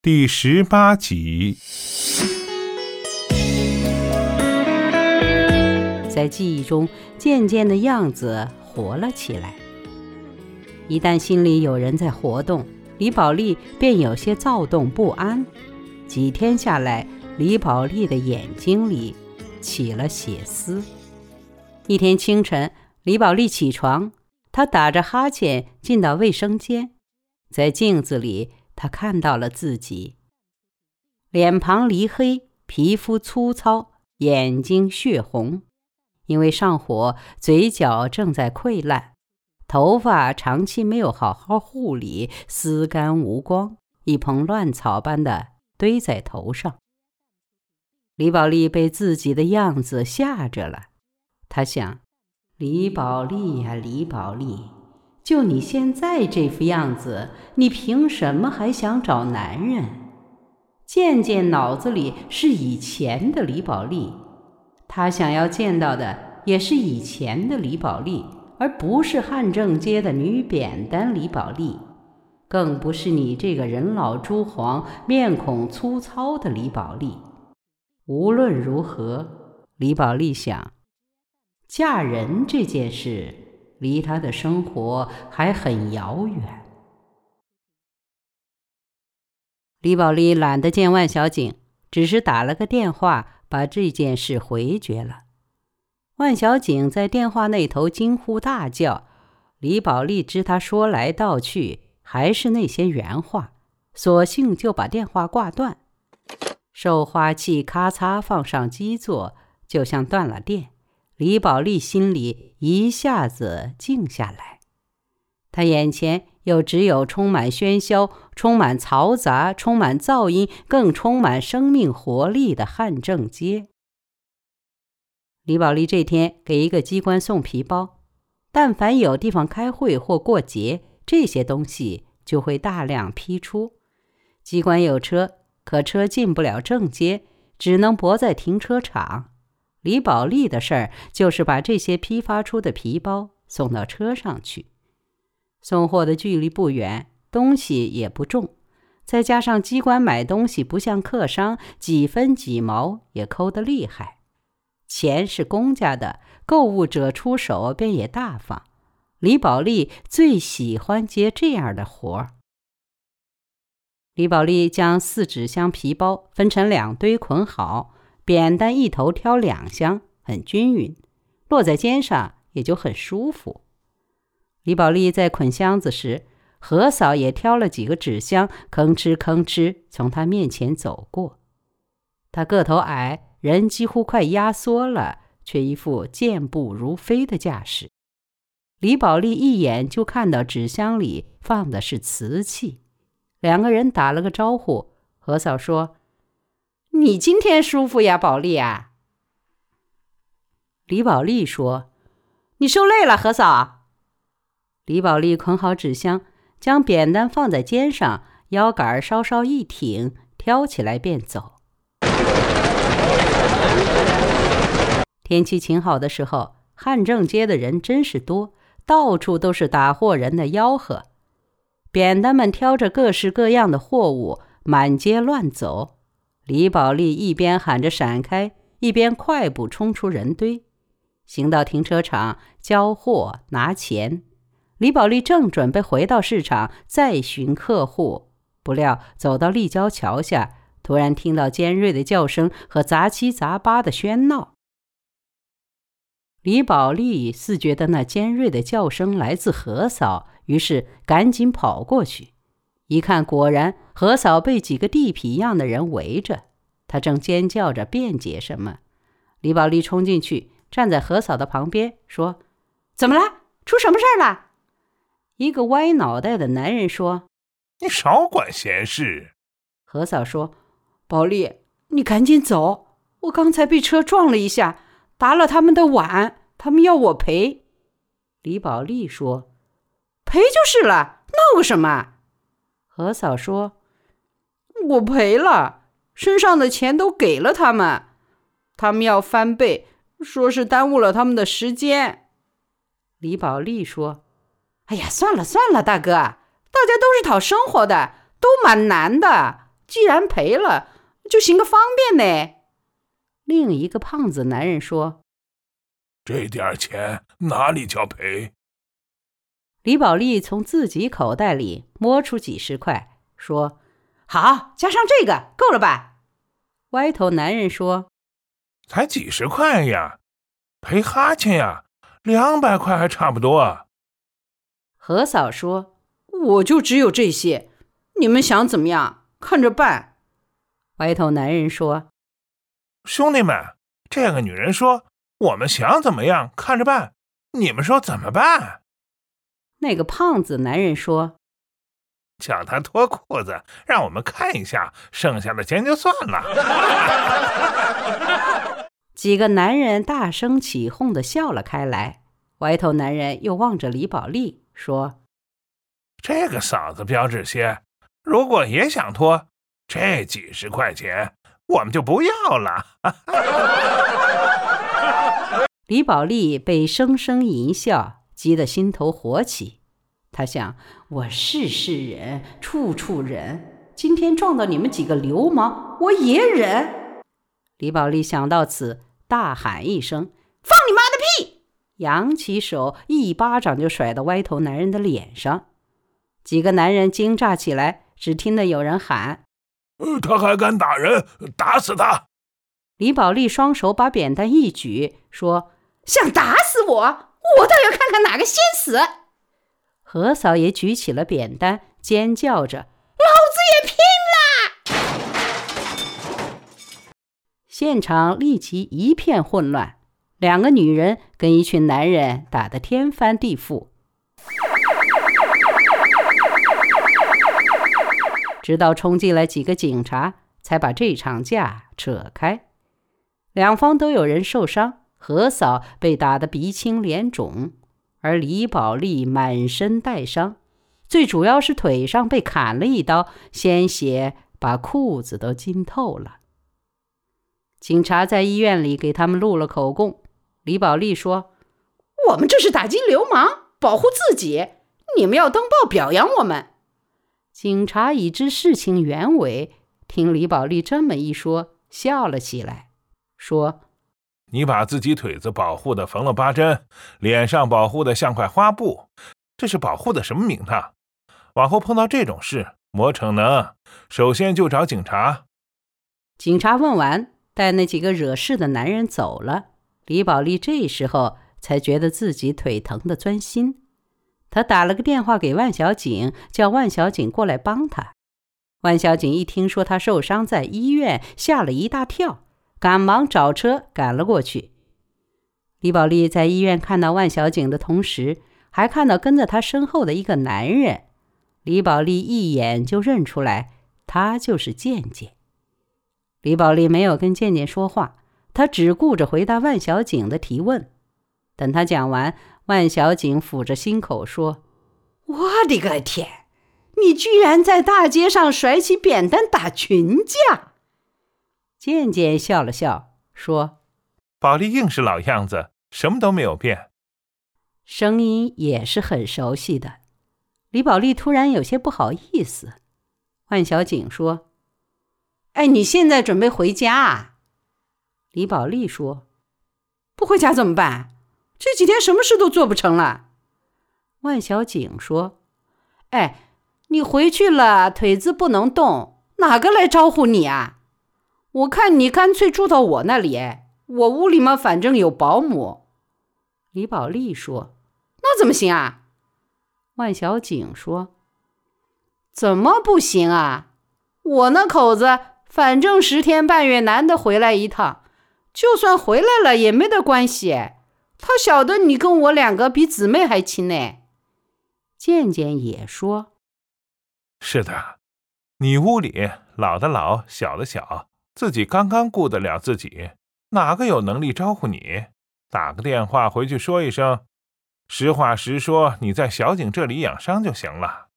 第十八集。在记忆中，渐渐的样子活了起来。一旦心里有人在活动，李宝莉便有些躁动不安。几天下来，李宝莉的眼睛里起了血丝。一天清晨，李宝莉起床，她打着哈欠进到卫生间，在镜子里，他看到了自己，脸庞黧黑，皮肤粗糙，眼睛血红，因为上火，嘴角正在溃烂。头发长期没有好好护理，丝干无光，一蓬乱草般的堆在头上。李宝莉被自己的样子吓着了，她想：“李宝莉呀，李宝莉，就你现在这副样子，你凭什么还想找男人？”渐渐脑子里是以前的李宝莉，她想要见到的也是以前的李宝莉。而不是汉正街的女扁担李宝莉，更不是你这个人老珠黄、面孔粗糙的李宝莉。无论如何，李宝莉想，嫁人这件事离他的生活还很遥远。李宝莉懒得见万小景，只是打了个电话，把这件事回绝了。万小景在电话那头惊呼大叫，李宝莉知他说来道去还是那些原话，索性就把电话挂断。售花器咔嚓放上基座，就像断了电。李宝莉心里一下子静下来，她眼前又只有充满喧嚣、充满嘈杂、充满噪音、更充满生命活力的汉正街。李宝莉这天给一个机关送皮包，但凡有地方开会或过节，这些东西就会大量批出。机关有车，可车进不了正街，只能泊在停车场。李宝莉的事儿就是把这些批发出的皮包送到车上去。送货的距离不远，东西也不重，再加上机关买东西不像客商，几分几毛也抠得厉害。钱是公家的，购物者出手便也大方。李宝莉最喜欢接这样的活儿。李宝莉将四纸箱皮包分成两堆捆好，扁担一头挑两箱，很均匀，落在肩上也就很舒服。李宝莉在捆箱子时，何嫂也挑了几个纸箱，吭哧吭哧从她面前走过。她个头矮。人几乎快压缩了，却一副健步如飞的架势。李宝莉一眼就看到纸箱里放的是瓷器，两个人打了个招呼。何嫂说：“你今天舒服呀，宝莉啊。”李宝莉说：“你受累了，何嫂。”李宝莉捆好纸箱，将扁担放在肩上，腰杆稍稍一挺，挑起来便走。天气晴好的时候，汉正街的人真是多，到处都是打货人的吆喝。扁担们挑着各式各样的货物，满街乱走。李宝莉一边喊着闪开，一边快步冲出人堆，行到停车场交货拿钱。李宝莉正准备回到市场再寻客户，不料走到立交桥下，突然听到尖锐的叫声和杂七杂八的喧闹。李宝莉似觉得那尖锐的叫声来自何嫂，于是赶紧跑过去。一看，果然何嫂被几个地痞一样的人围着，她正尖叫着辩解什么。李宝莉冲进去，站在何嫂的旁边，说：“怎么了？出什么事儿了？”一个歪脑袋的男人说：“你少管闲事。”何嫂说：“宝莉，你赶紧走，我刚才被车撞了一下。”打了他们的碗，他们要我赔。李宝莉说：“赔就是了，闹个什么？”何嫂说：“我赔了，身上的钱都给了他们，他们要翻倍，说是耽误了他们的时间。”李宝莉说：“哎呀，算了算了，大哥，大家都是讨生活的，都蛮难的，既然赔了，就行个方便呢。另一个胖子男人说：“这点钱哪里叫赔？”李宝莉从自己口袋里摸出几十块，说：“好，加上这个够了吧？”歪头男人说：“才几十块呀，赔哈欠呀，两百块还差不多。”何嫂说：“我就只有这些，你们想怎么样，看着办。”歪头男人说：“兄弟们，这个女人说我们想怎么样，看着办，你们说怎么办？”那个胖子男人说：“叫他脱裤子，让我们看一下，剩下的钱就算了。”几个男人大声起哄的笑了开来。歪头男人又望着李宝莉说：“这个嫂子标致些，如果也想脱，这几十块钱我们就不要了。”李宝莉被声声淫笑。急得心头火起，他想：我事事忍，处处忍，今天撞到你们几个流氓，我也忍。李宝莉想到此，大喊一声：“放你妈的屁！”扬起手，一巴掌就甩到歪头男人的脸上。几个男人惊炸起来，只听得有人喊：“他还敢打人，打死他！”李宝莉双手把扁担一举，说：“想打死我？”我倒要看看哪个先死！何嫂也举起了扁担，尖叫着：“老子也拼了！”现场立即一片混乱，两个女人跟一群男人打得天翻地覆，直到冲进来几个警察，才把这场架扯开。两方都有人受伤。何嫂被打得鼻青脸肿，而李宝莉满身带伤，最主要是腿上被砍了一刀，鲜血把裤子都浸透了。警察在医院里给他们录了口供。李宝莉说：“我们这是打击流氓，保护自己，你们要登报表扬我们。”警察已知事情原委，听李宝莉这么一说，笑了起来，说。你把自己腿子保护的缝了八针，脸上保护的像块花布，这是保护的什么名堂？往后碰到这种事，莫逞能，首先就找警察。警察问完，带那几个惹事的男人走了。李宝莉这时候才觉得自己腿疼的钻心，他打了个电话给万小景，叫万小景过来帮他。万小景一听说他受伤在医院，吓了一大跳。赶忙找车赶了过去。李宝莉在医院看到万小景的同时，还看到跟在他身后的一个男人。李宝莉一眼就认出来，他就是健健。李宝莉没有跟健健说话，她只顾着回答万小景的提问。等他讲完，万小景抚着心口说：“我的个天，你居然在大街上甩起扁担打群架！”渐渐笑了笑，说：“宝莉硬是老样子，什么都没有变。”声音也是很熟悉的。李宝莉突然有些不好意思。万小景说：“哎，你现在准备回家？”啊？”李宝莉说：“不回家怎么办？这几天什么事都做不成了。”万小景说：“哎，你回去了，腿子不能动，哪个来招呼你啊？”我看你干脆住到我那里，我屋里嘛，反正有保姆。李宝莉说：“那怎么行啊？”万小景说：“怎么不行啊？我那口子反正十天半月难得回来一趟，就算回来了也没得关系。他晓得你跟我两个比姊妹还亲呢。”健健也说：“是的，你屋里老的老，小的小。”自己刚刚顾得了自己，哪个有能力招呼你？打个电话回去说一声，实话实说，你在小景这里养伤就行了。